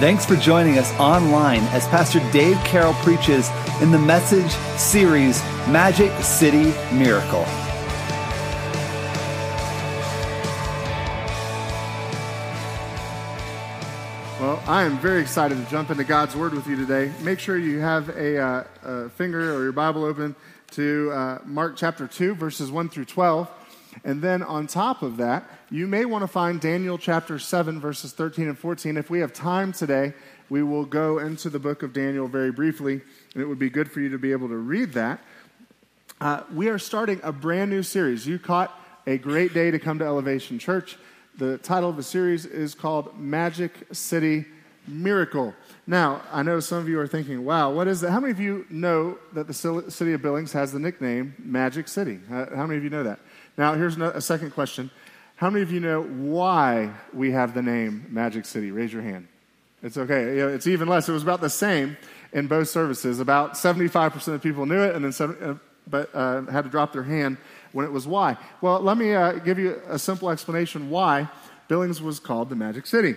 Thanks for joining us online as Pastor Dave Carroll preaches in the message series Magic City Miracle. Well, I am very excited to jump into God's Word with you today. Make sure you have a, uh, a finger or your Bible open to uh, Mark chapter 2, verses 1 through 12. And then on top of that, you may want to find Daniel chapter 7, verses 13 and 14. If we have time today, we will go into the book of Daniel very briefly, and it would be good for you to be able to read that. Uh, we are starting a brand new series. You caught a great day to come to Elevation Church. The title of the series is called Magic City Miracle. Now, I know some of you are thinking, wow, what is that? How many of you know that the city of Billings has the nickname Magic City? How many of you know that? Now, here's a second question. How many of you know why we have the name Magic City? Raise your hand. It's okay. It's even less. It was about the same in both services. About 75% of people knew it, and then some, uh, but uh, had to drop their hand when it was why. Well, let me uh, give you a simple explanation why Billings was called the Magic City.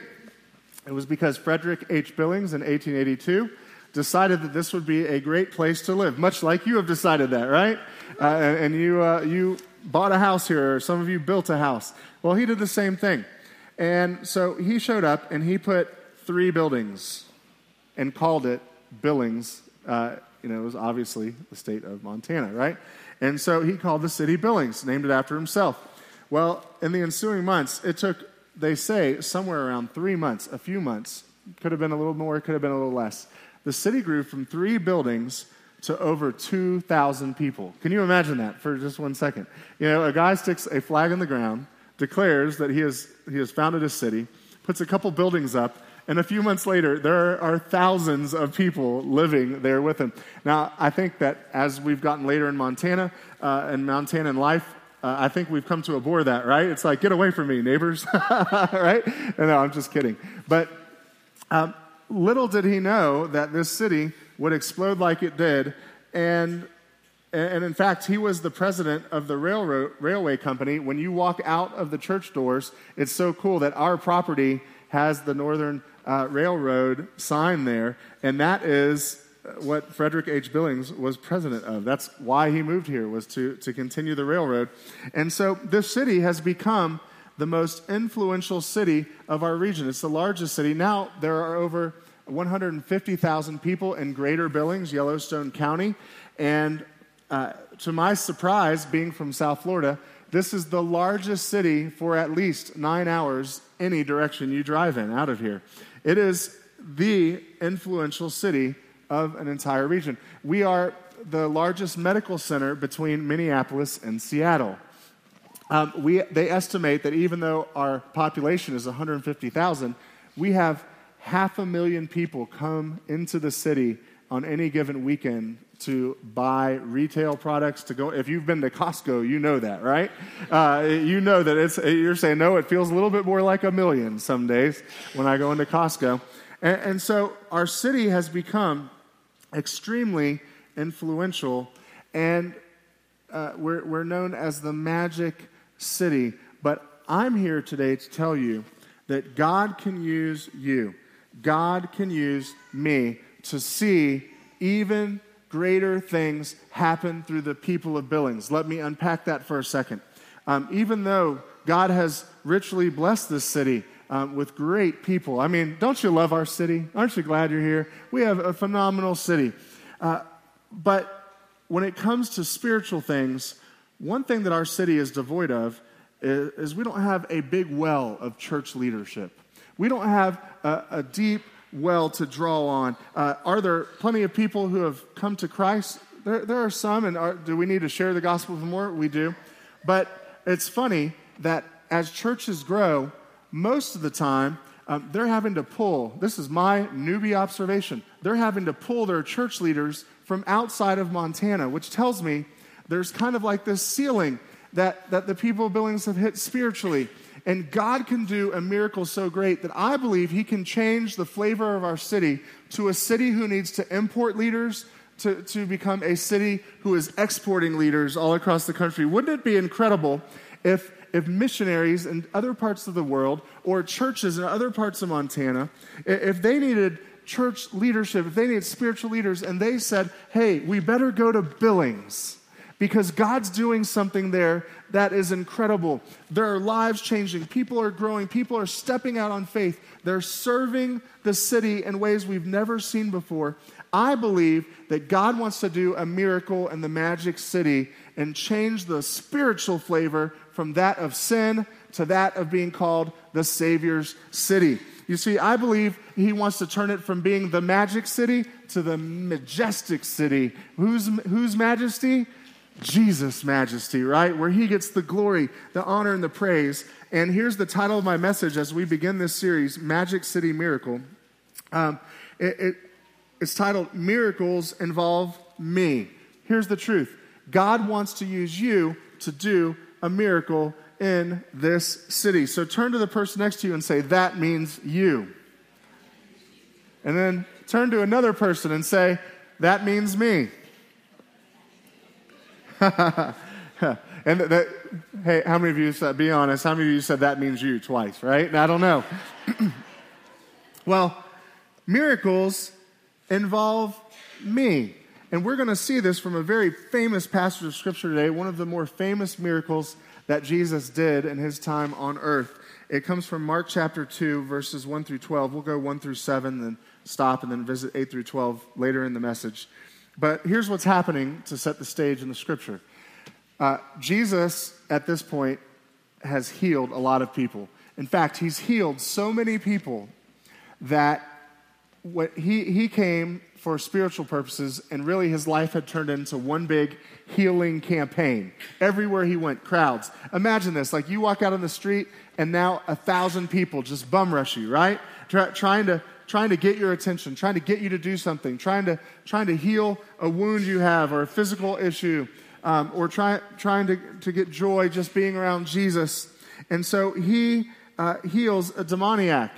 It was because Frederick H. Billings in 1882 decided that this would be a great place to live, much like you have decided that, right? Uh, and, and, you, uh, you bought a house here, or some of you built a house. Well, he did the same thing. And so he showed up and he put three buildings and called it Billings. Uh, you know, it was obviously the state of Montana, right? And so he called the city Billings, named it after himself. Well, in the ensuing months, it took, they say, somewhere around three months, a few months. Could have been a little more, could have been a little less. The city grew from three buildings to over 2,000 people. Can you imagine that for just one second? You know, a guy sticks a flag in the ground, declares that he has, he has founded a city, puts a couple buildings up, and a few months later, there are thousands of people living there with him. Now, I think that as we've gotten later in Montana uh, and Montana in life, uh, I think we've come to abhor that, right? It's like, get away from me, neighbors, right? No, I'm just kidding. But um, little did he know that this city would explode like it did. And, and in fact, he was the president of the railroad, railway company. When you walk out of the church doors, it's so cool that our property has the Northern uh, Railroad sign there. And that is what Frederick H. Billings was president of. That's why he moved here, was to, to continue the railroad. And so this city has become the most influential city of our region. It's the largest city. Now there are over 150,000 people in Greater Billings, Yellowstone County. And uh, to my surprise, being from South Florida, this is the largest city for at least nine hours any direction you drive in out of here. It is the influential city of an entire region. We are the largest medical center between Minneapolis and Seattle. Um, we, they estimate that even though our population is 150,000, we have half a million people come into the city on any given weekend to buy retail products to go if you've been to costco you know that right? Uh, you know that it's you're saying no it feels a little bit more like a million some days when i go into costco. And, and so our city has become extremely influential and uh, we're, we're known as the magic city. But i'm here today to tell you that god can use you God can use me to see even greater things happen through the people of Billings. Let me unpack that for a second. Um, even though God has richly blessed this city um, with great people, I mean, don't you love our city? Aren't you glad you're here? We have a phenomenal city. Uh, but when it comes to spiritual things, one thing that our city is devoid of is, is we don't have a big well of church leadership. We don't have a, a deep well to draw on. Uh, are there plenty of people who have come to Christ? There, there are some, and are, do we need to share the gospel with more? We do. But it's funny that as churches grow, most of the time, um, they're having to pull, this is my newbie observation, they're having to pull their church leaders from outside of Montana, which tells me there's kind of like this ceiling that, that the people of Billings have hit spiritually. And God can do a miracle so great that I believe He can change the flavor of our city to a city who needs to import leaders to, to become a city who is exporting leaders all across the country. Wouldn't it be incredible if if missionaries in other parts of the world or churches in other parts of Montana, if they needed church leadership, if they needed spiritual leaders, and they said, hey, we better go to Billings because God's doing something there that is incredible. There are lives changing, people are growing, people are stepping out on faith. They're serving the city in ways we've never seen before. I believe that God wants to do a miracle in the magic city and change the spiritual flavor from that of sin to that of being called the Savior's city. You see, I believe he wants to turn it from being the magic city to the majestic city. Whose, whose majesty? Jesus' majesty, right? Where he gets the glory, the honor, and the praise. And here's the title of my message as we begin this series Magic City Miracle. Um, it, it, it's titled Miracles Involve Me. Here's the truth God wants to use you to do a miracle in this city. So turn to the person next to you and say, That means you. And then turn to another person and say, That means me. and that, hey, how many of you said, be honest, how many of you said that means you twice, right? I don't know. well, miracles involve me. And we're going to see this from a very famous passage of Scripture today, one of the more famous miracles that Jesus did in his time on earth. It comes from Mark chapter 2, verses 1 through 12. We'll go 1 through 7, then stop, and then visit 8 through 12 later in the message. But here's what's happening to set the stage in the Scripture uh, Jesus, at this point, has healed a lot of people. In fact, he's healed so many people that what he, he came for spiritual purposes, and really his life had turned into one big healing campaign. Everywhere he went, crowds. Imagine this like you walk out on the street, and now a thousand people just bum rush you, right? Try, trying, to, trying to get your attention, trying to get you to do something, trying to, trying to heal a wound you have or a physical issue, um, or try, trying to, to get joy just being around Jesus. And so he uh, heals a demoniac.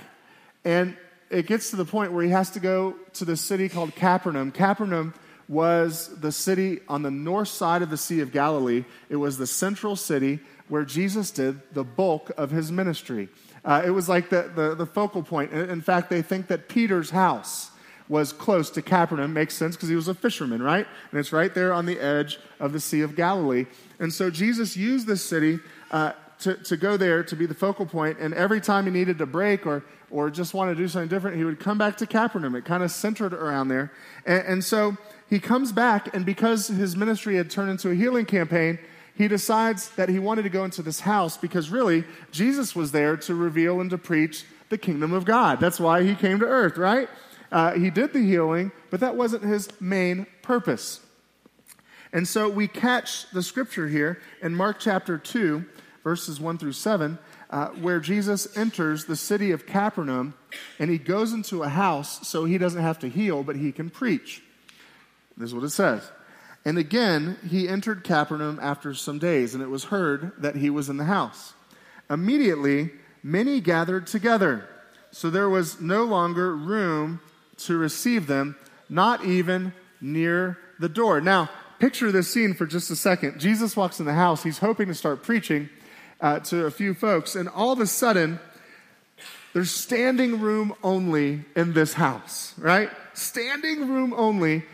And it gets to the point where he has to go to the city called Capernaum. Capernaum was the city on the north side of the Sea of Galilee. It was the central city where Jesus did the bulk of his ministry. Uh, it was like the, the, the, focal point. In fact, they think that Peter's house was close to Capernaum. Makes sense because he was a fisherman, right? And it's right there on the edge of the Sea of Galilee. And so Jesus used this city uh, to, to go there to be the focal point. and every time he needed a break or, or just wanted to do something different, he would come back to Capernaum. It kind of centered around there. And, and so he comes back, and because his ministry had turned into a healing campaign, he decides that he wanted to go into this house because really, Jesus was there to reveal and to preach the kingdom of God. That's why he came to earth, right? Uh, he did the healing, but that wasn't his main purpose. And so we catch the scripture here in Mark chapter 2 verses 1 through 7, uh, where Jesus enters the city of Capernaum and he goes into a house so he doesn't have to heal, but he can preach. This is what it says. And again, he entered Capernaum after some days, and it was heard that he was in the house. Immediately, many gathered together, so there was no longer room to receive them, not even near the door. Now, picture this scene for just a second. Jesus walks in the house, he's hoping to start preaching uh, to a few folks, and all of a sudden, there's standing room only in this house, right? Standing room only.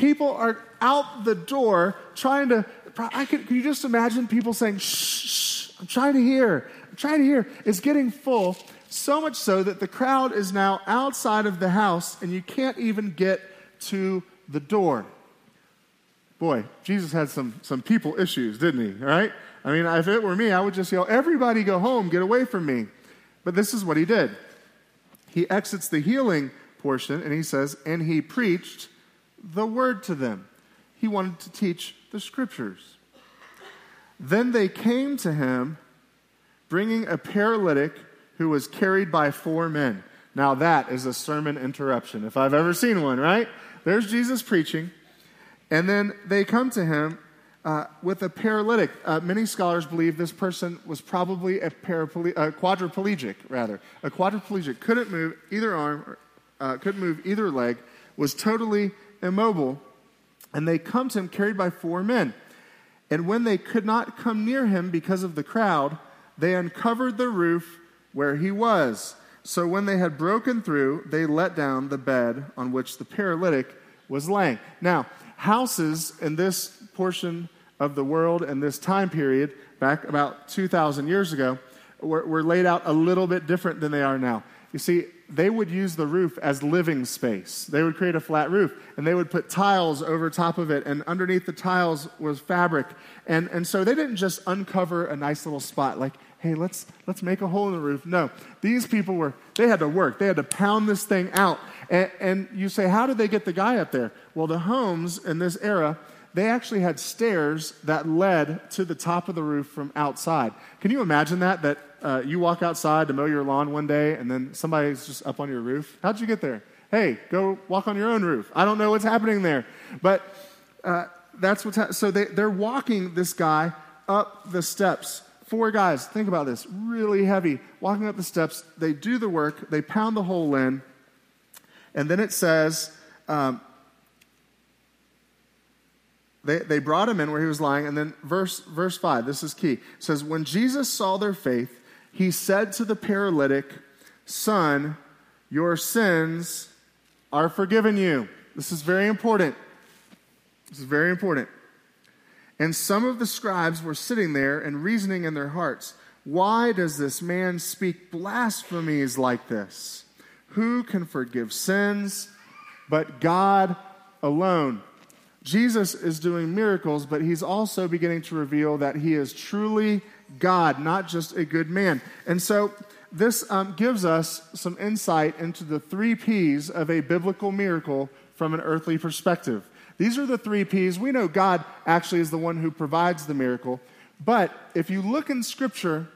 People are out the door trying to. I could, can you just imagine people saying, shh, shh, I'm trying to hear, I'm trying to hear. It's getting full, so much so that the crowd is now outside of the house and you can't even get to the door. Boy, Jesus had some, some people issues, didn't he? Right? I mean, if it were me, I would just yell, Everybody go home, get away from me. But this is what he did. He exits the healing portion and he says, And he preached the word to them. He wanted to teach the scriptures. Then they came to him, bringing a paralytic who was carried by four men. Now, that is a sermon interruption, if I've ever seen one, right? There's Jesus preaching. And then they come to him uh, with a paralytic. Uh, many scholars believe this person was probably a, a quadriplegic, rather. A quadriplegic couldn't move either arm, uh, couldn't move either leg, was totally immobile. And they come to him carried by four men. And when they could not come near him because of the crowd, they uncovered the roof where he was. So when they had broken through, they let down the bed on which the paralytic was laying. Now, houses in this portion of the world and this time period, back about 2,000 years ago, were, were laid out a little bit different than they are now. You see, they would use the roof as living space. They would create a flat roof and they would put tiles over top of it, and underneath the tiles was fabric. And, and so they didn't just uncover a nice little spot like, hey, let's, let's make a hole in the roof. No, these people were, they had to work. They had to pound this thing out. And, and you say, how did they get the guy up there? Well, the homes in this era, they actually had stairs that led to the top of the roof from outside. Can you imagine that? That uh, you walk outside to mow your lawn one day and then somebody's just up on your roof? How'd you get there? Hey, go walk on your own roof. I don't know what's happening there. But uh, that's what's happening. So they, they're walking this guy up the steps. Four guys, think about this, really heavy, walking up the steps. They do the work, they pound the hole in, and then it says, um, they, they brought him in where he was lying, and then verse, verse 5, this is key. Says, When Jesus saw their faith, he said to the paralytic, Son, your sins are forgiven you. This is very important. This is very important. And some of the scribes were sitting there and reasoning in their hearts, Why does this man speak blasphemies like this? Who can forgive sins but God alone? Jesus is doing miracles, but he's also beginning to reveal that he is truly God, not just a good man. And so this um, gives us some insight into the three P's of a biblical miracle from an earthly perspective. These are the three P's. We know God actually is the one who provides the miracle. But if you look in Scripture,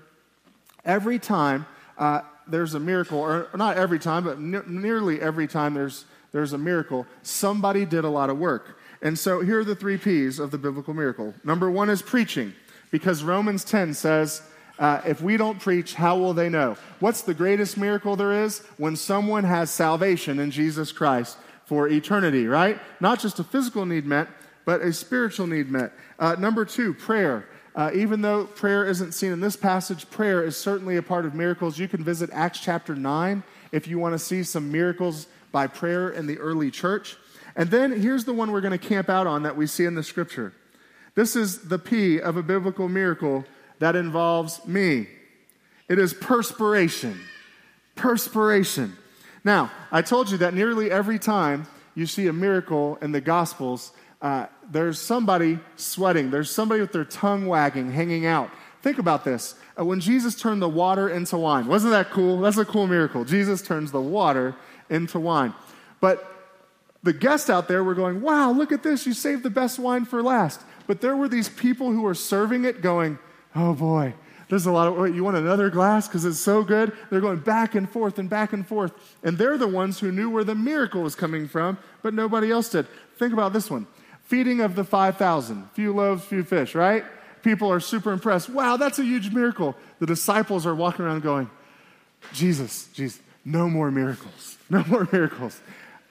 every time uh, there's a miracle, or not every time, but ne- nearly every time there's, there's a miracle, somebody did a lot of work. And so here are the three P's of the biblical miracle. Number one is preaching, because Romans 10 says, uh, if we don't preach, how will they know? What's the greatest miracle there is? When someone has salvation in Jesus Christ for eternity, right? Not just a physical need met, but a spiritual need met. Uh, number two, prayer. Uh, even though prayer isn't seen in this passage, prayer is certainly a part of miracles. You can visit Acts chapter 9 if you want to see some miracles by prayer in the early church. And then here's the one we're going to camp out on that we see in the scripture. This is the P of a biblical miracle that involves me. It is perspiration. Perspiration. Now, I told you that nearly every time you see a miracle in the Gospels, uh, there's somebody sweating, there's somebody with their tongue wagging, hanging out. Think about this. Uh, when Jesus turned the water into wine, wasn't that cool? That's a cool miracle. Jesus turns the water into wine. But the guests out there were going, Wow, look at this. You saved the best wine for last. But there were these people who were serving it going, Oh boy, there's a lot of, wait, you want another glass because it's so good? They're going back and forth and back and forth. And they're the ones who knew where the miracle was coming from, but nobody else did. Think about this one feeding of the 5,000, few loaves, few fish, right? People are super impressed. Wow, that's a huge miracle. The disciples are walking around going, Jesus, Jesus, no more miracles, no more miracles.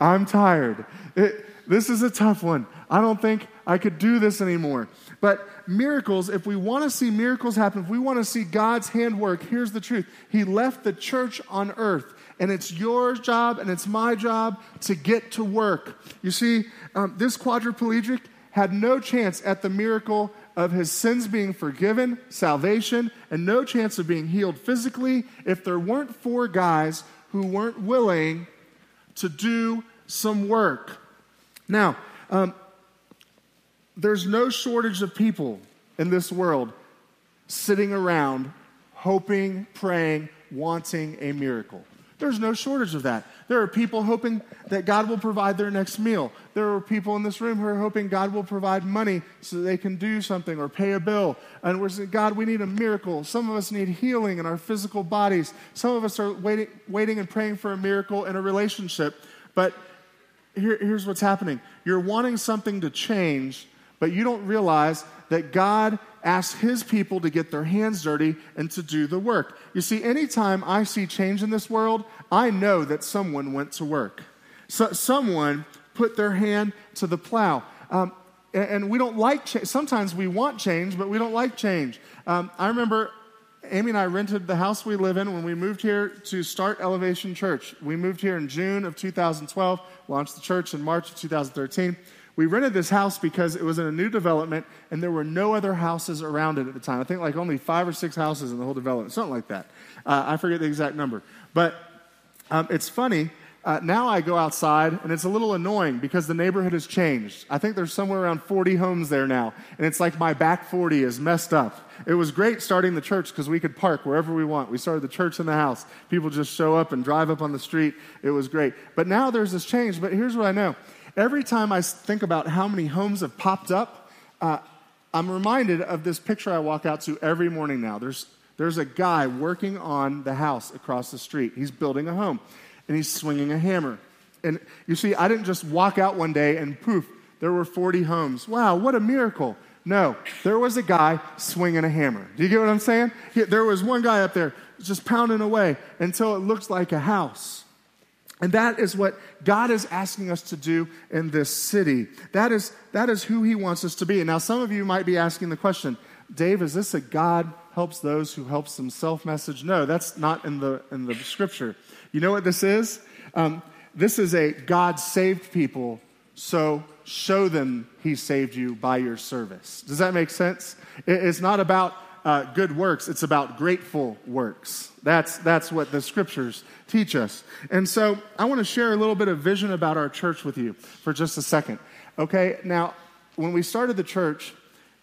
I'm tired. It, this is a tough one. I don't think I could do this anymore. But miracles, if we want to see miracles happen, if we want to see God's handwork, here's the truth He left the church on earth. And it's your job and it's my job to get to work. You see, um, this quadriplegic had no chance at the miracle of his sins being forgiven, salvation, and no chance of being healed physically if there weren't four guys who weren't willing to do some work. Now, um, there's no shortage of people in this world sitting around hoping, praying, wanting a miracle. There's no shortage of that. There are people hoping that God will provide their next meal. There are people in this room who are hoping God will provide money so they can do something or pay a bill. And we're saying, God, we need a miracle. Some of us need healing in our physical bodies. Some of us are waiting, waiting and praying for a miracle in a relationship. But here, here's what's happening you're wanting something to change, but you don't realize that God asks his people to get their hands dirty and to do the work. You see, anytime I see change in this world, I know that someone went to work. So, someone put their hand to the plow. Um, and, and, we don't like change. Sometimes we want change, but we don't like change. Um, I remember Amy and I rented the house we live in when we moved here to start Elevation Church. We moved here in June of 2012, launched the church in March of 2013. We rented this house because it was in a new development and there were no other houses around it at the time. I think like only five or six houses in the whole development, something like that. Uh, I forget the exact number. But um, it's funny. Uh, now I go outside and it's a little annoying because the neighborhood has changed. I think there's somewhere around 40 homes there now. And it's like my back 40 is messed up. It was great starting the church because we could park wherever we want. We started the church in the house. People just show up and drive up on the street. It was great. But now there's this change. But here's what I know every time I think about how many homes have popped up, uh, I'm reminded of this picture I walk out to every morning now. There's, there's a guy working on the house across the street. He's building a home and he's swinging a hammer. And you see, I didn't just walk out one day and poof, there were 40 homes. Wow, what a miracle. No, there was a guy swinging a hammer. Do you get what I'm saying? There was one guy up there just pounding away until it looks like a house. And that is what God is asking us to do in this city. That is, that is who He wants us to be. And now, some of you might be asking the question Dave, is this a God helps those who helps himself message? No, that's not in the, in the scripture. You know what this is? Um, this is a God saved people, so show them He saved you by your service. Does that make sense? It's not about uh, good works, it's about grateful works. That's, that's what the scriptures teach us. And so I want to share a little bit of vision about our church with you for just a second. Okay, now, when we started the church,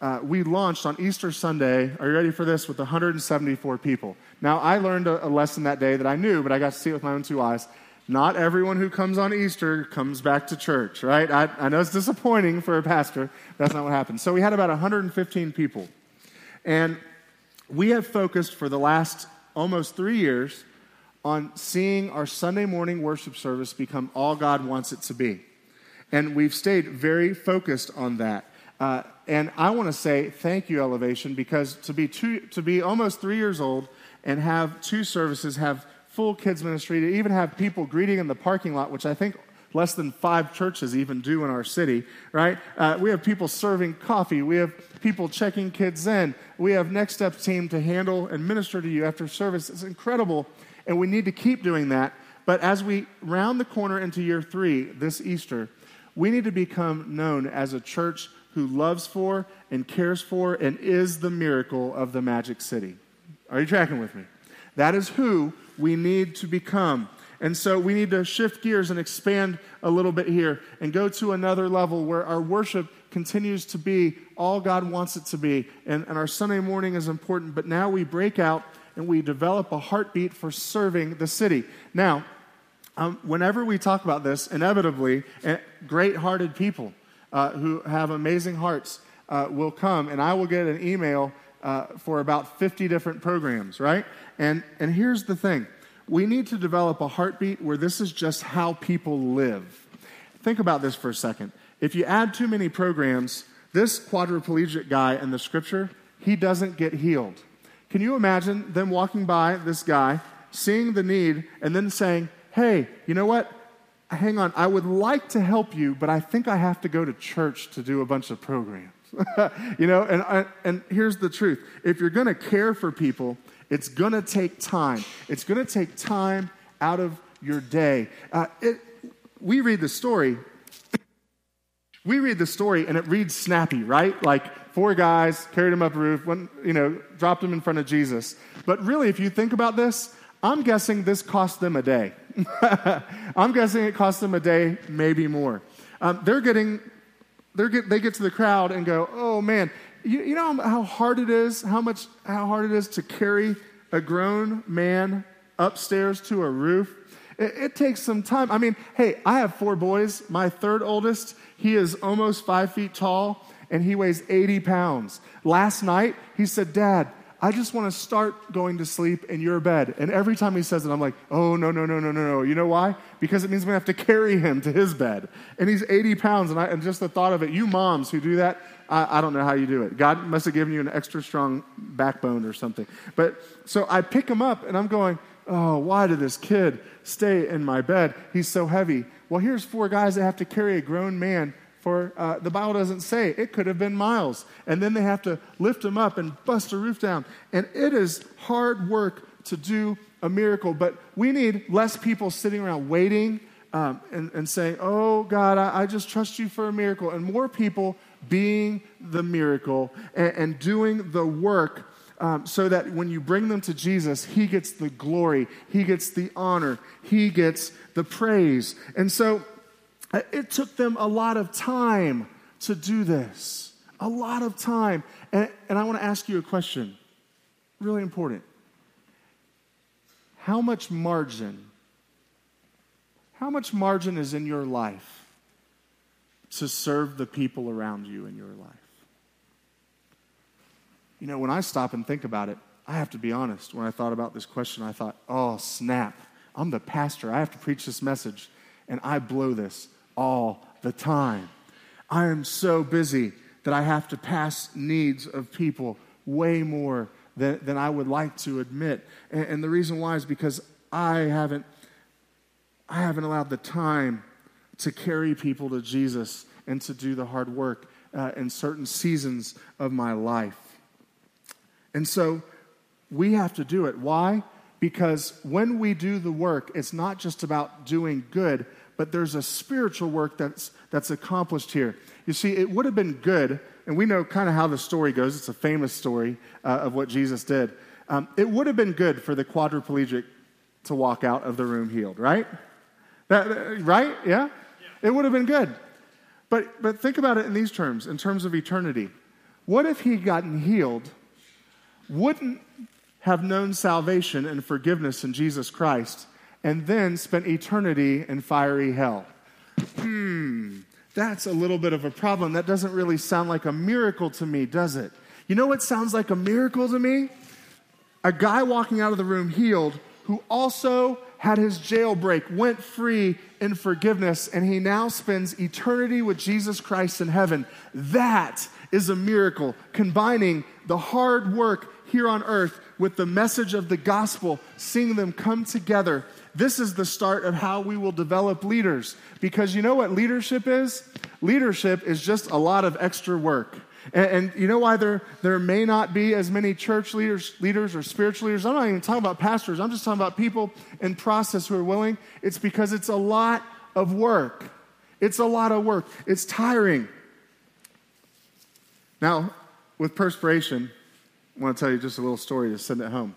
uh, we launched on Easter Sunday. Are you ready for this? With 174 people. Now, I learned a, a lesson that day that I knew, but I got to see it with my own two eyes. Not everyone who comes on Easter comes back to church, right? I, I know it's disappointing for a pastor. That's not what happened. So we had about 115 people. And we have focused for the last almost three years on seeing our Sunday morning worship service become all God wants it to be. And we've stayed very focused on that. Uh, and I want to say thank you, Elevation, because to be, two, to be almost three years old and have two services, have full kids ministry, to even have people greeting in the parking lot, which I think less than five churches even do in our city, right? Uh, we have people serving coffee. We have people checking kids in. We have Next Steps team to handle and minister to you after service. It's incredible, and we need to keep doing that. But as we round the corner into year three this Easter, we need to become known as a church who loves for and cares for and is the miracle of the Magic City. Are you tracking with me? That is who we need to become. And so we need to shift gears and expand a little bit here and go to another level where our worship continues to be all God wants it to be. And, and our Sunday morning is important, but now we break out and we develop a heartbeat for serving the city. Now, um, whenever we talk about this, inevitably, eh, great hearted people uh, who have amazing hearts uh, will come, and I will get an email uh, for about 50 different programs, right? And, and here's the thing we need to develop a heartbeat where this is just how people live. Think about this for a second. If you add too many programs, this quadriplegic guy in the scripture, he doesn't get healed. Can you imagine them walking by this guy, seeing the need, and then saying, Hey, you know what? Hang on, I would like to help you, but I think I have to go to church to do a bunch of programs. you know, and, and here's the truth if you're going to care for people, it's going to take time. It's going to take time out of your day. Uh, it, we read the story. We read the story and it reads snappy, right? Like four guys carried him up a roof, you know, dropped him in front of Jesus. But really, if you think about this, I'm guessing this cost them a day. I'm guessing it cost them a day, maybe more. Um, they're getting they get, they get to the crowd and go, oh man, you, you know how hard it is, how much, how hard it is to carry a grown man upstairs to a roof? It, it takes some time. I mean, hey, I have four boys. My third oldest, he is almost five feet tall and he weighs 80 pounds. Last night, he said, Dad, I just want to start going to sleep in your bed. And every time he says it, I'm like, oh, no, no, no, no, no, no. You know why? Because it means to have to carry him to his bed. And he's 80 pounds. And, I, and just the thought of it, you moms who do that, I, I don't know how you do it. God must have given you an extra strong backbone or something. But so I pick him up and I'm going, oh, why did this kid stay in my bed? He's so heavy. Well, here's four guys that have to carry a grown man for uh, the Bible doesn't say. It could have been miles. And then they have to lift them up and bust a roof down. And it is hard work to do a miracle, but we need less people sitting around waiting um, and, and saying, Oh, God, I, I, just trust you for a miracle, and more people being the miracle and, and doing the work. Um, so that when you bring them to Jesus, He gets the glory, He gets the honor, He gets the praise. And so Uh, it took them a lot of time to do this, a lot of time. And, and I want to ask you a question, really important. How much margin, how much margin is in your life to serve the people around you in your life? You know, when I stop and think about it, I have to be honest. When I thought about this question, I thought, oh, snap. I'm the pastor. I have to preach this message, and I blow this all the time. I am so busy that I have to pass needs of people way more than, than I would like to admit. And, and the reason why is because I haven't, I haven't allowed the time to carry people to Jesus and to do the hard work uh, in certain seasons of my life. And so we have to do it. Why? Because when we do the work, it's not just about doing good, but there's a spiritual work that's, that's accomplished here. You see, it would have been good and we know kind of how the story goes. It's a famous story uh, of what Jesus did. Um, it would have been good for the quadriplegic to walk out of the room healed, right? That, right? Yeah? yeah? It would have been good. But, but think about it in these terms, in terms of eternity. What if he gotten healed, wouldn't have known salvation and forgiveness in Jesus Christ, and then spent eternity in fiery hell? Hmm that's a little bit of a problem. That doesn't really sound like a miracle to me, does it? You know what sounds like a miracle to me? A guy walking out of the room healed who also had his jailbreak, went free in forgiveness, and he now spends eternity with Jesus Christ in heaven. That is a miracle, combining the hard work here on earth with the message of the gospel, seeing them come together this is the start of how we will develop leaders. Because you know what leadership is? Leadership is just a lot of extra work. And, and, you know why there, there may not be as many church leaders, leaders or spiritual leaders? I'm not even talking about pastors. I'm just talking about people in process who are willing. It's because it's a lot of work. It's a lot of work. It's tiring. Now, with perspiration, I want to tell you just a little story to send it home.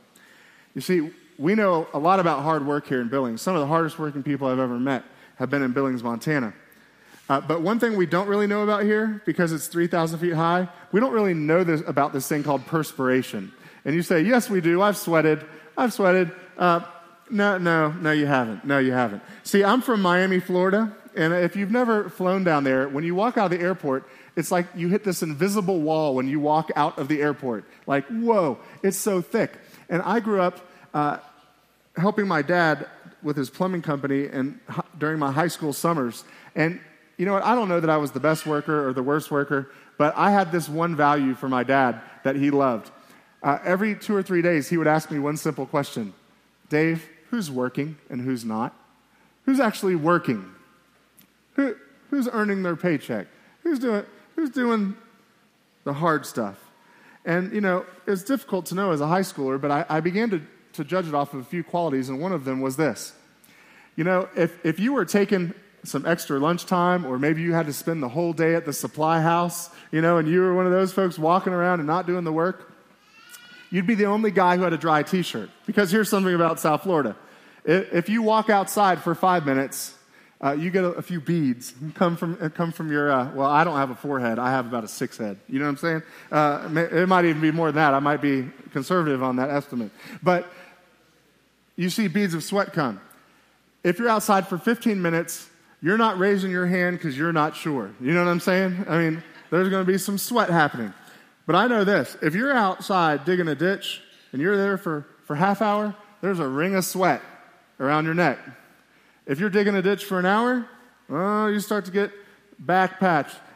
You see, we know a lot about hard work here in Billings. Some of the hardest working people I've ever met have been in Billings, Montana. Uh, but one thing we don't really know about here, because it's 3,000 feet high, we don't really know this, about this thing called perspiration. And you say, Yes, we do. I've sweated. I've sweated. Uh, no, no, no, you haven't. No, you haven't. See, I'm from Miami, Florida. And if you've never flown down there, when you walk out of the airport, it's like you hit this invisible wall when you walk out of the airport. Like, whoa, it's so thick. And I grew up uh, helping my dad with his plumbing company and during my high school summers. And you know what? I don't know that I was the best worker or the worst worker, but I had this one value for my dad that he loved. Uh, every two or three days, he would ask me one simple question Dave, who's working and who's not? Who's actually working? Who, who's earning their paycheck? Who's doing, who's doing the hard stuff? And, you know, it's difficult to know as a high schooler, but I, I began to to judge it off of a few qualities, and one of them was this. You know, if, if you were taking some extra lunchtime, or maybe you had to spend the whole day at the supply house, you know, and you were one of those folks walking around and not doing the work, you'd be the only guy who had a dry t shirt. Because here's something about South Florida if you walk outside for five minutes, uh, you get a, a, few beads come from, uh, come from your, uh, well, I don't have a forehead. I have about a six head. You know what I'm saying? Uh, it might even be more than that. I might be conservative on that estimate. But you see beads of sweat come. If you're outside for 15 minutes, you're not raising your hand because you're not sure. You know what I'm saying? I mean, there's going to be some sweat happening. But I know this if you're outside digging a ditch and you're there for, for half hour, there's a ring of sweat around your neck. If you're digging a ditch for an hour, oh, you start to get back.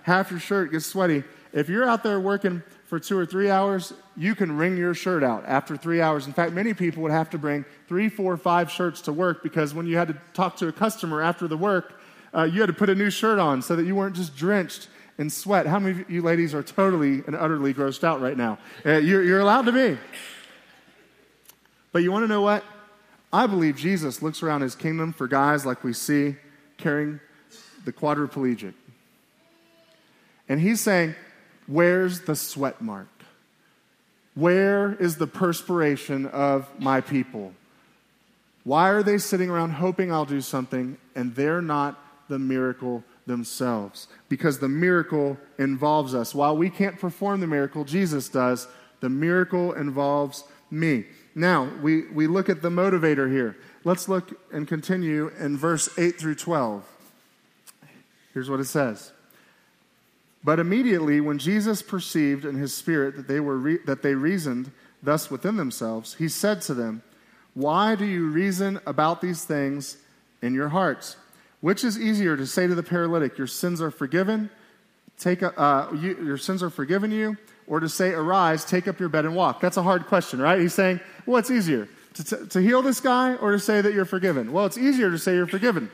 Half your shirt gets sweaty. If you're out there working for two or three hours, you can wring your shirt out after three hours. In fact, many people would have to bring three, four, five shirts to work because when you had to talk to a customer after the work, Uh, you had to put a new shirt on so that you weren't just drenched in sweat. How many of you ladies are totally and utterly grossed out right now? Uh, you're, you're allowed to be. But you want to know what? I believe Jesus looks around his kingdom for guys like we see carrying the quadriplegic. And he's saying, Where's the sweat mark? Where is the perspiration of my people? Why are they sitting around hoping I'll do something and they're not the miracle themselves? Because the miracle involves us. While we can't perform the miracle, Jesus does. The miracle involves me. Now, we, we look at the motivator here. Let's look and continue in verse 8 through 12. Here's what it says. But immediately, when Jesus perceived in his spirit that they, were re- that they reasoned thus within themselves, he said to them, Why do you reason about these things in your hearts? Which is easier to say to the paralytic, Your sins are forgiven, take a, uh, you, your sins are forgiven you, or to say, Arise, take up your bed and walk? That's a hard question, right? He's saying, What's easier, to, t- to heal this guy or to say that you're forgiven? Well, it's easier to say you're forgiven.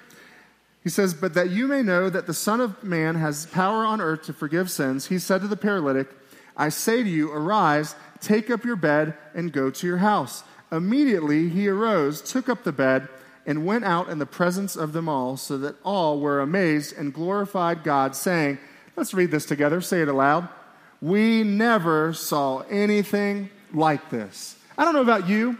He says, But that you may know that the Son of Man has power on earth to forgive sins, he said to the paralytic, I say to you, arise, take up your bed, and go to your house. Immediately he arose, took up the bed, and went out in the presence of them all, so that all were amazed and glorified God, saying, Let's read this together. Say it aloud. We never saw anything like this. I don't know about you,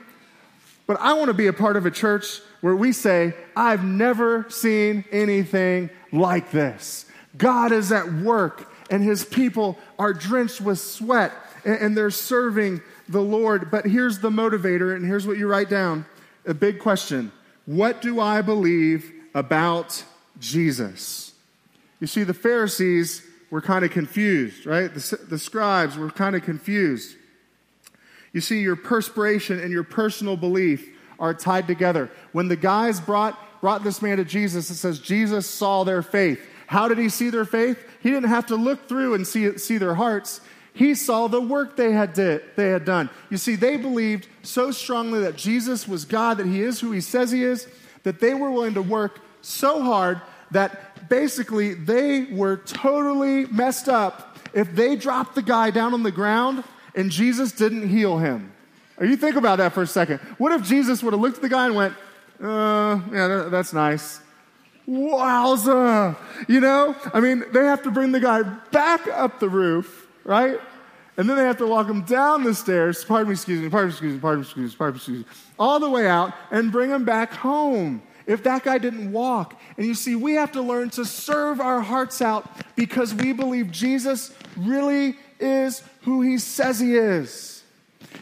but I want to be a part of a church where we say, I've never seen anything like this. God is at work, and his people are drenched with sweat, and, they're serving the Lord. But here's the motivator, and here's what you write down a big question What do I believe about Jesus? You see, the Pharisees were kind of confused, right? The, the scribes were kind of confused. You see, your perspiration and your personal belief are tied together. When the guys brought, brought this man to Jesus, it says Jesus saw their faith. How did he see their faith? He didn't have to look through and see, see their hearts. He saw the work they had, did, they had done. You see, they believed so strongly that Jesus was God, that he is who he says he is, that they were willing to work so hard that basically they were totally messed up if they dropped the guy down on the ground and Jesus didn't heal him. You think about that for a second. What if Jesus would have looked at the guy and went, uh, yeah, that's nice. Wowza. You know? I mean, they have to bring the guy back up the roof, right? And then they have to walk him down the stairs, pardon me, excuse me, pardon me, excuse me, pardon me, excuse me, pardon me, excuse me, all the way out and bring him back home. If that guy didn't walk. And you see, we have to learn to serve our hearts out because we believe Jesus really is who he says he is.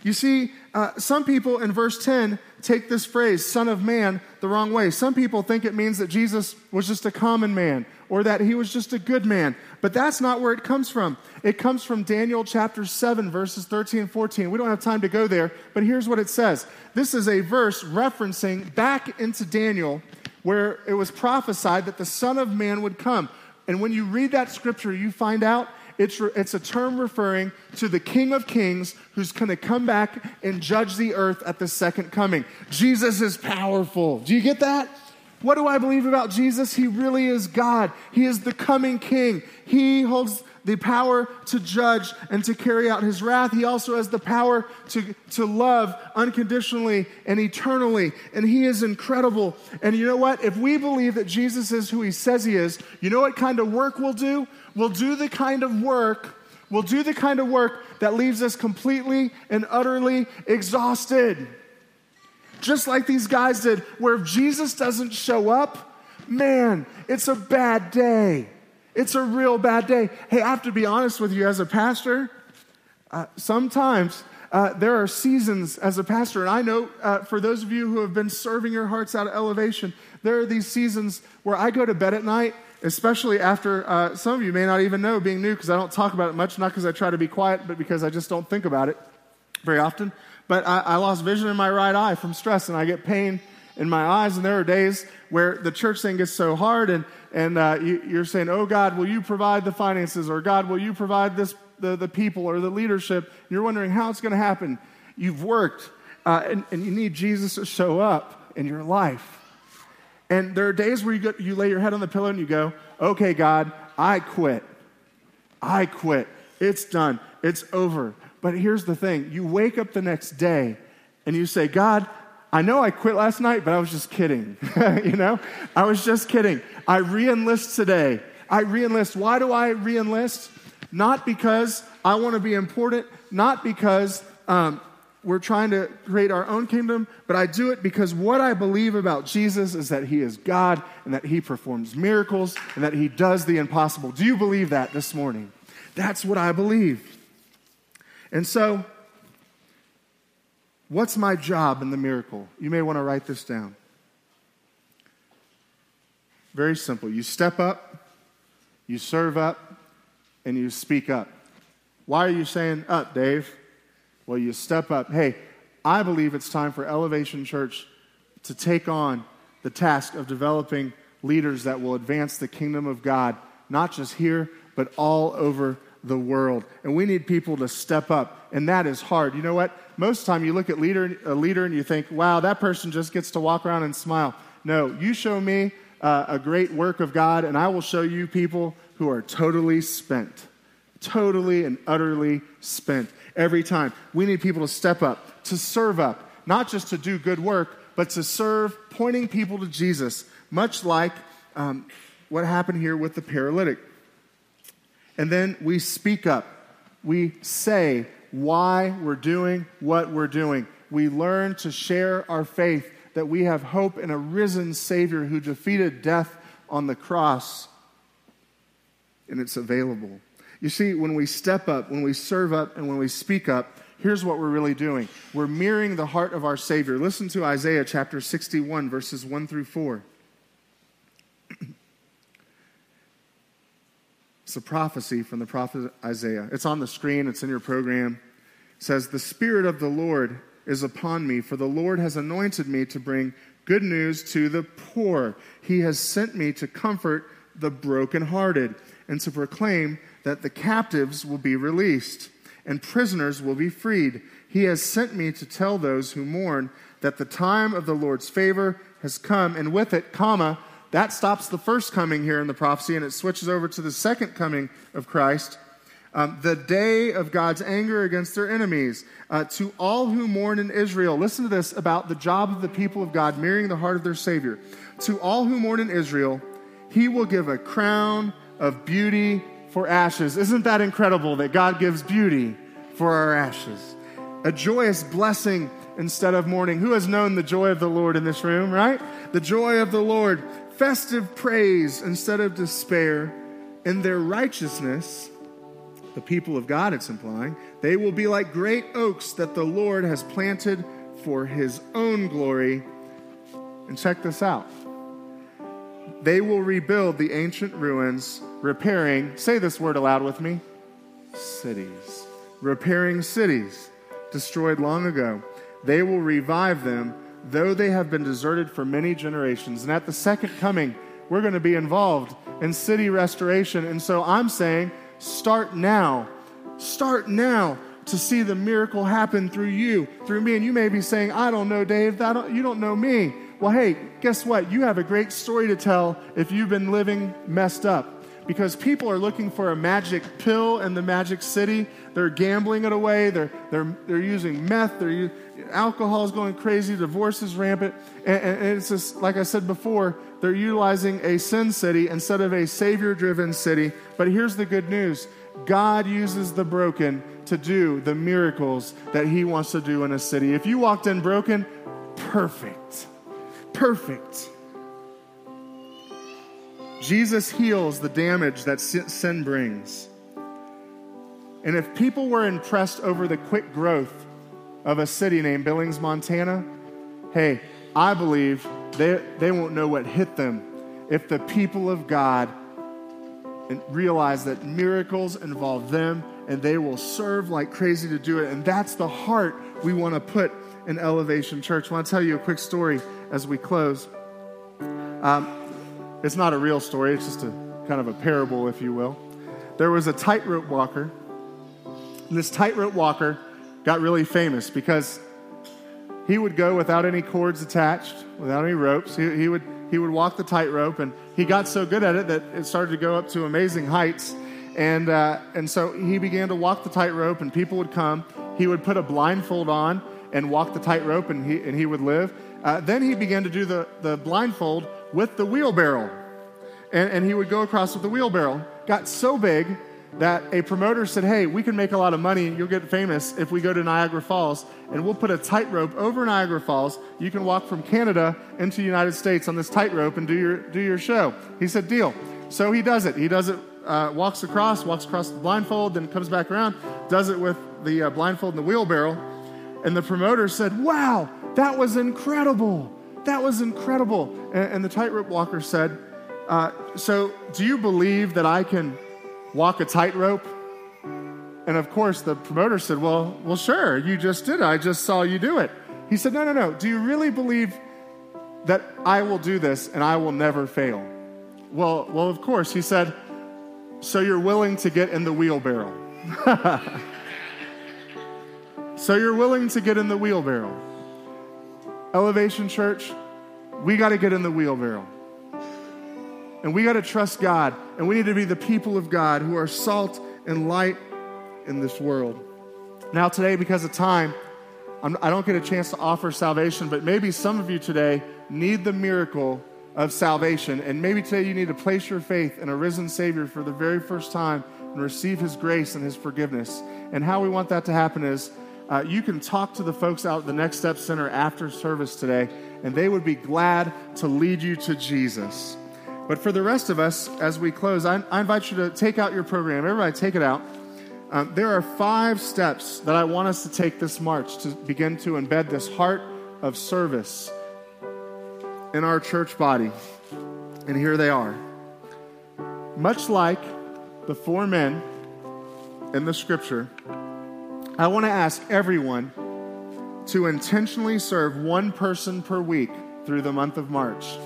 You see, uh, some people in verse 10 take this phrase, Son of Man, the wrong way. Some people think it means that Jesus was just a common man or that he was just a good man. But that's not where it comes from. It comes from Daniel chapter 7, verses 13 and 14. We don't have time to go there, but here's what it says. This is a verse referencing back into Daniel where it was prophesied that the Son of Man would come. And when you read that scripture, you find out it's, re- it's a term referring to the King of Kings who's going to come back and judge the earth at the second coming. Jesus is powerful. Do you get that? What do I believe about Jesus? He really is God. He is the coming King. He holds the power to judge and to carry out his wrath. He also has the power to, to love unconditionally and eternally. And he is incredible. And you know what? If we believe that Jesus is who he says he is, you know what kind of work we'll do? We'll do the kind of work, we'll do the kind of work that leaves us completely and utterly exhausted. Just like these guys did, where if Jesus doesn't show up, man, it's a bad day. It's a real bad day. Hey, I have to be honest with you as a pastor. Uh, sometimes uh, there are seasons as a pastor, and I know uh, for those of you who have been serving your hearts out of elevation, there are these seasons where I go to bed at night, especially after uh, some of you may not even know being new because I don't talk about it much, not because I try to be quiet, but because I just don't think about it very often. But I, I lost vision in my right eye from stress, and I get pain in my eyes. And there are days where the church thing gets so hard, and, and uh, you, are saying, Oh, God, will you provide the finances? Or God, will you provide this, the, the people or the leadership? And you're wondering how it's going to happen. You've worked, uh, and, and you need Jesus to show up in your life. And there are days where you, you lay your head on the pillow and you go, okay, God, I quit. I quit. It's done. It's over. But here's the thing you wake up the next day and you say, God, I know I quit last night, but I was just kidding. you know, I was just kidding. I re enlist today. I re enlist. Why do I re enlist? Not because I want to be important, not because um, we're trying to create our own kingdom, but I do it because what I believe about Jesus is that he is God and that he performs miracles and that he does the impossible. Do you believe that this morning? That's what I believe. And so, what's my job in the miracle? You may want to write this down. Very simple. You step up, you serve up, and you speak up. Why are you saying up, Dave? Well, you step up. Hey, I believe it's time for Elevation Church to take on the task of developing leaders that will advance the kingdom of God, not just here, but all over the world. And we need people to step up, and that is hard. You know what? Most of the time you look at leader, a leader and you think, wow, that person just gets to walk around and smile. No, you show me uh, a great work of God, and I will show you people who are totally spent. Totally and utterly spent every time. We need people to step up, to serve up, not just to do good work, but to serve, pointing people to Jesus, much like um, what happened here with the paralytic. And then we speak up. We say why we're doing what we're doing. We learn to share our faith that we have hope in a risen Savior who defeated death on the cross, and it's available. You see, when we step up, when we serve up, and when we speak up, here's what we're really doing we're mirroring the heart of our Savior. Listen to Isaiah chapter 61, verses 1 through 4. It's a prophecy from the prophet Isaiah. It's on the screen, it's in your program. It says, The Spirit of the Lord is upon me, for the Lord has anointed me to bring good news to the poor. He has sent me to comfort the brokenhearted and to proclaim that the captives will be released and prisoners will be freed. He has sent me to tell those who mourn that the time of the Lord's favor has come, and with it, comma, that stops the first coming here in the prophecy, and it switches over to the second coming of Christ. Um, the day of God's anger against their enemies. Uh, to all who mourn in Israel, listen to this about the job of the people of God, mirroring the heart of their Savior. To all who mourn in Israel, he will give a crown of beauty for ashes. Isn't that incredible that God gives beauty for our ashes? A joyous blessing instead of mourning. Who has known the joy of the Lord in this room, right? The joy of the Lord. Festive praise instead of despair. In their righteousness, the people of God, it's implying, they will be like great oaks that the Lord has planted for his own glory. And check this out they will rebuild the ancient ruins, repairing, say this word aloud with me cities. Repairing cities destroyed long ago. They will revive them, though they have been deserted for many generations. And at the second coming, we're going to be involved in city restoration. And so I'm saying, start now. Start now to see the miracle happen through you, through me. And you may be saying, I don't know, Dave, that you don't know me. Well, hey, guess what? You have a great story to tell if you've been living messed up. Because people are looking for a magic pill in the magic city. They're gambling it away. They're, they're, they're using meth. They're, alcohol is going crazy. Divorce is rampant. And, and it's just, like I said before, they're utilizing a sin city instead of a savior driven city. But here's the good news God uses the broken to do the miracles that He wants to do in a city. If you walked in broken, perfect perfect. Jesus heals the damage that sin brings. And if people were impressed over the quick growth of a city named Billings, Montana, hey, I believe they, they won't know what hit them if the people of God realize that miracles involve them and they will serve like crazy to do it. And that's the heart we want to put in Elevation Church. I want to tell you a quick story as we close. Um, it's not a real story, it's just a kind of a parable, if you will. There was a tightrope walker, and this tightrope walker got really famous because he would go without any cords attached, without any ropes. He, he would he would walk the tightrope, and he got so good at it that it started to go up to amazing heights. And uh, and so he began to walk the tightrope, and people would come. He would put a blindfold on and walk the tightrope, and he and he would live. Uh, then he began to do the, the blindfold with the wheelbarrow. And, and he would go across with the wheelbarrow. Got so big that a promoter said, Hey, we can make a lot of money. You'll get famous if we go to Niagara Falls and we'll put a tightrope over Niagara Falls. You can walk from Canada into the United States on this tightrope and do your, do your show. He said, Deal. So he does it. He does it, uh, walks across, walks across the blindfold, then comes back around, does it with the uh, blindfold and the wheelbarrow. And the promoter said, Wow, that was incredible. That was incredible. And, and the tightrope walker said, uh, So, do you believe that I can walk a tightrope? And of course, the promoter said, Well, well, sure, you just did. I just saw you do it. He said, No, no, no. Do you really believe that I will do this and I will never fail? Well, well, of course. He said, So you're willing to get in the wheelbarrow. so you're willing to get in the wheelbarrow. Elevation Church, we got to get in the wheelbarrow. And we got to trust God. And we need to be the people of God who are salt and light in this world. Now, today, because of time, I'm, I do not get a chance to offer salvation, but maybe some of you today need the miracle of salvation. And maybe today you need to place your faith in a risen Savior for the very first time and receive His grace and His forgiveness. And how we want that to happen is uh, you can talk to the folks out at the Next Step Center after service today, and they would be glad to lead you to Jesus. But for the rest of us, as we close, I, I invite you to take out your program. Everybody, take it out. Um, there are five steps that I want us to take this March to begin to embed this heart of service in our church body. And here they are. Much like the four men in the scripture, I want to ask everyone to intentionally serve one person per week through the month of March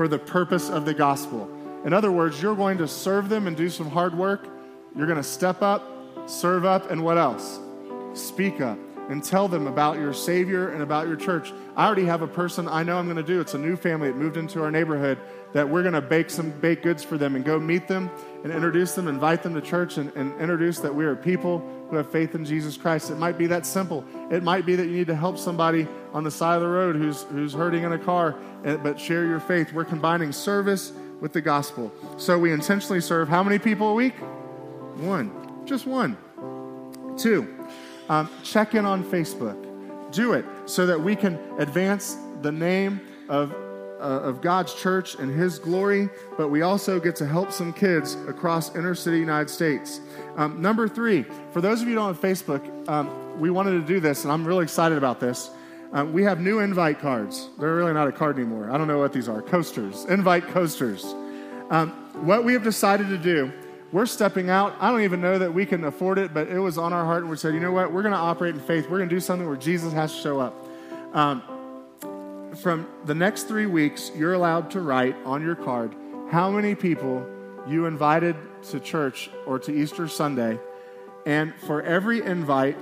for the purpose of the gospel. In other words, you're going to serve them and do some hard work. You're going to step up, serve up, and what else? Speak up and tell them about your Savior and about your church. I already have a person I know I'm going to do. It's a new family that moved into our neighborhood that we're going to bake some baked goods for them and go meet them and introduce them, invite them to church, and, and introduce that we are people who have faith in Jesus Christ. It might be that simple. It might be that you need to help somebody on the side of the road who's, who's hurting in a car, eh, but share your faith. We're combining service with the gospel. So we intentionally serve how many people a week? One. Just one. Two um, check in on Facebook. Do it so that we can advance the name of, uh, of God's church and His glory, but we also get to help some kids across inner city United States. Um, number three, for those of you don't have Facebook, um, we wanted to do this, and I'm really excited about this. Um, we have new invite cards. They're really not a card anymore. I don't know what these are coasters, invite coasters. Um, what we have decided to do we're stepping out. I don't even know that we can afford it, but it was on our heart, and we said, you know what? We're going to operate in faith. We're going to do something where Jesus has to show up. Um, from the next three weeks, you're allowed to write on your card how many people you invited to church or to Easter Sunday. And for every invite,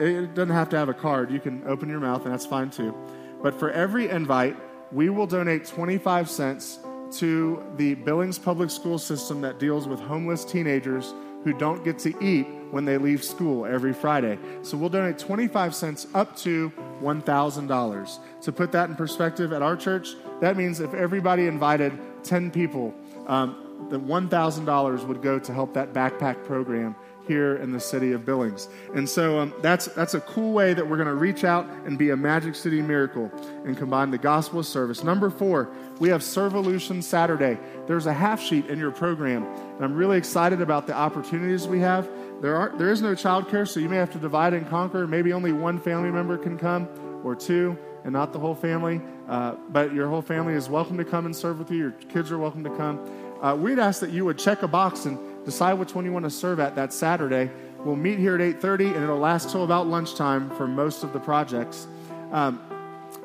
it doesn't have to have a card. You can open your mouth, and that's fine too. But for every invite, we will donate 25 cents to the Billings Public School System that deals with homeless teenagers who don't get to eat when they leave school every Friday. So we'll donate 25 cents up to $1,000. To put that in perspective, at our church, that means if everybody invited 10 people, um, the $1,000 would go to help that backpack program here in the city of Billings. And so um, that's, that's a cool way that we're going to reach out and be a Magic City miracle and combine the gospel service. Number four, we have Servolution Saturday. There's a half sheet in your program, and I'm really excited about the opportunities we have. There, are, there is no childcare, so you may have to divide and conquer. Maybe only one family member can come, or two, and not the whole family. Uh, but your whole family is welcome to come and serve with you. Your kids are welcome to come. Uh, we'd ask that you would check a box and decide which one you want to serve at that Saturday. We'll meet here at 8:30, and it'll last till about lunchtime for most of the projects. Um,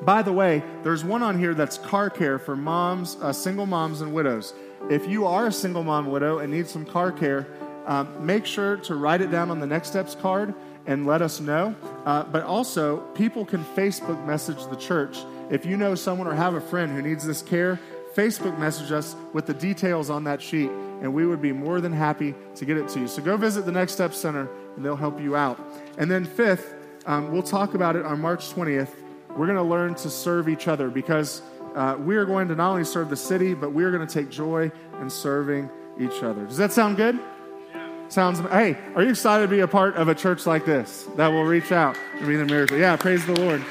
by the way, there's one on here that's car care for moms, uh, single moms, and widows. If you are a single mom widow and need some car care, um, make sure to write it down on the next steps card and let us know. Uh, but also, people can Facebook message the church. If you know someone or have a friend who needs this care, Facebook message us with the details on that sheet, and we would be more than happy to get it to you. So go visit the Next Step Center, and they'll help you out. And then, fifth, um, we'll talk about it on March 20th. We're going to learn to serve each other because uh, we are going to not only serve the city, but we are going to take joy in serving each other. Does that sound good? Sounds, hey, are you excited to be a part of a church like this that will reach out and be the miracle? Yeah, praise the Lord.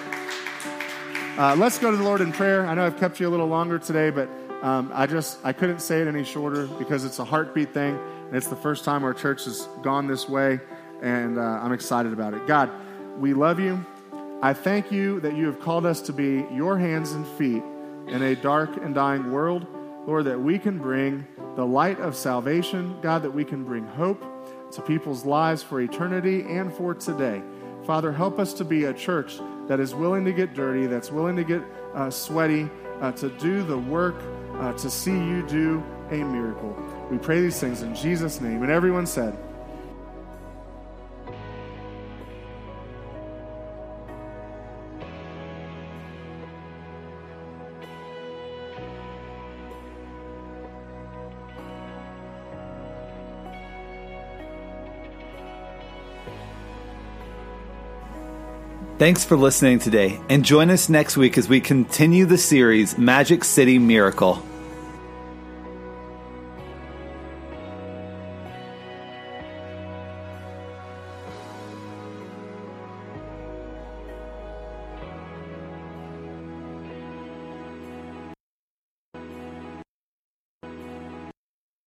Uh, let's go to the Lord in prayer. I know I've kept you a little longer today, but um, I just I couldn't say it any shorter because it's a heartbeat thing, and it's the first time our church has gone this way, and uh, I'm excited about it. God, we love you. I thank you that you have called us to be your hands and feet in a dark and dying world, Lord, that we can bring the light of salvation, God, that we can bring hope to people's lives for eternity and for today. Father, help us to be a church that is willing to get dirty, that's willing to get uh, sweaty, uh, to do the work, uh, to see you do a miracle. We pray these things in Jesus' name. And everyone said, Thanks for listening today, and join us next week as we continue the series Magic City Miracle.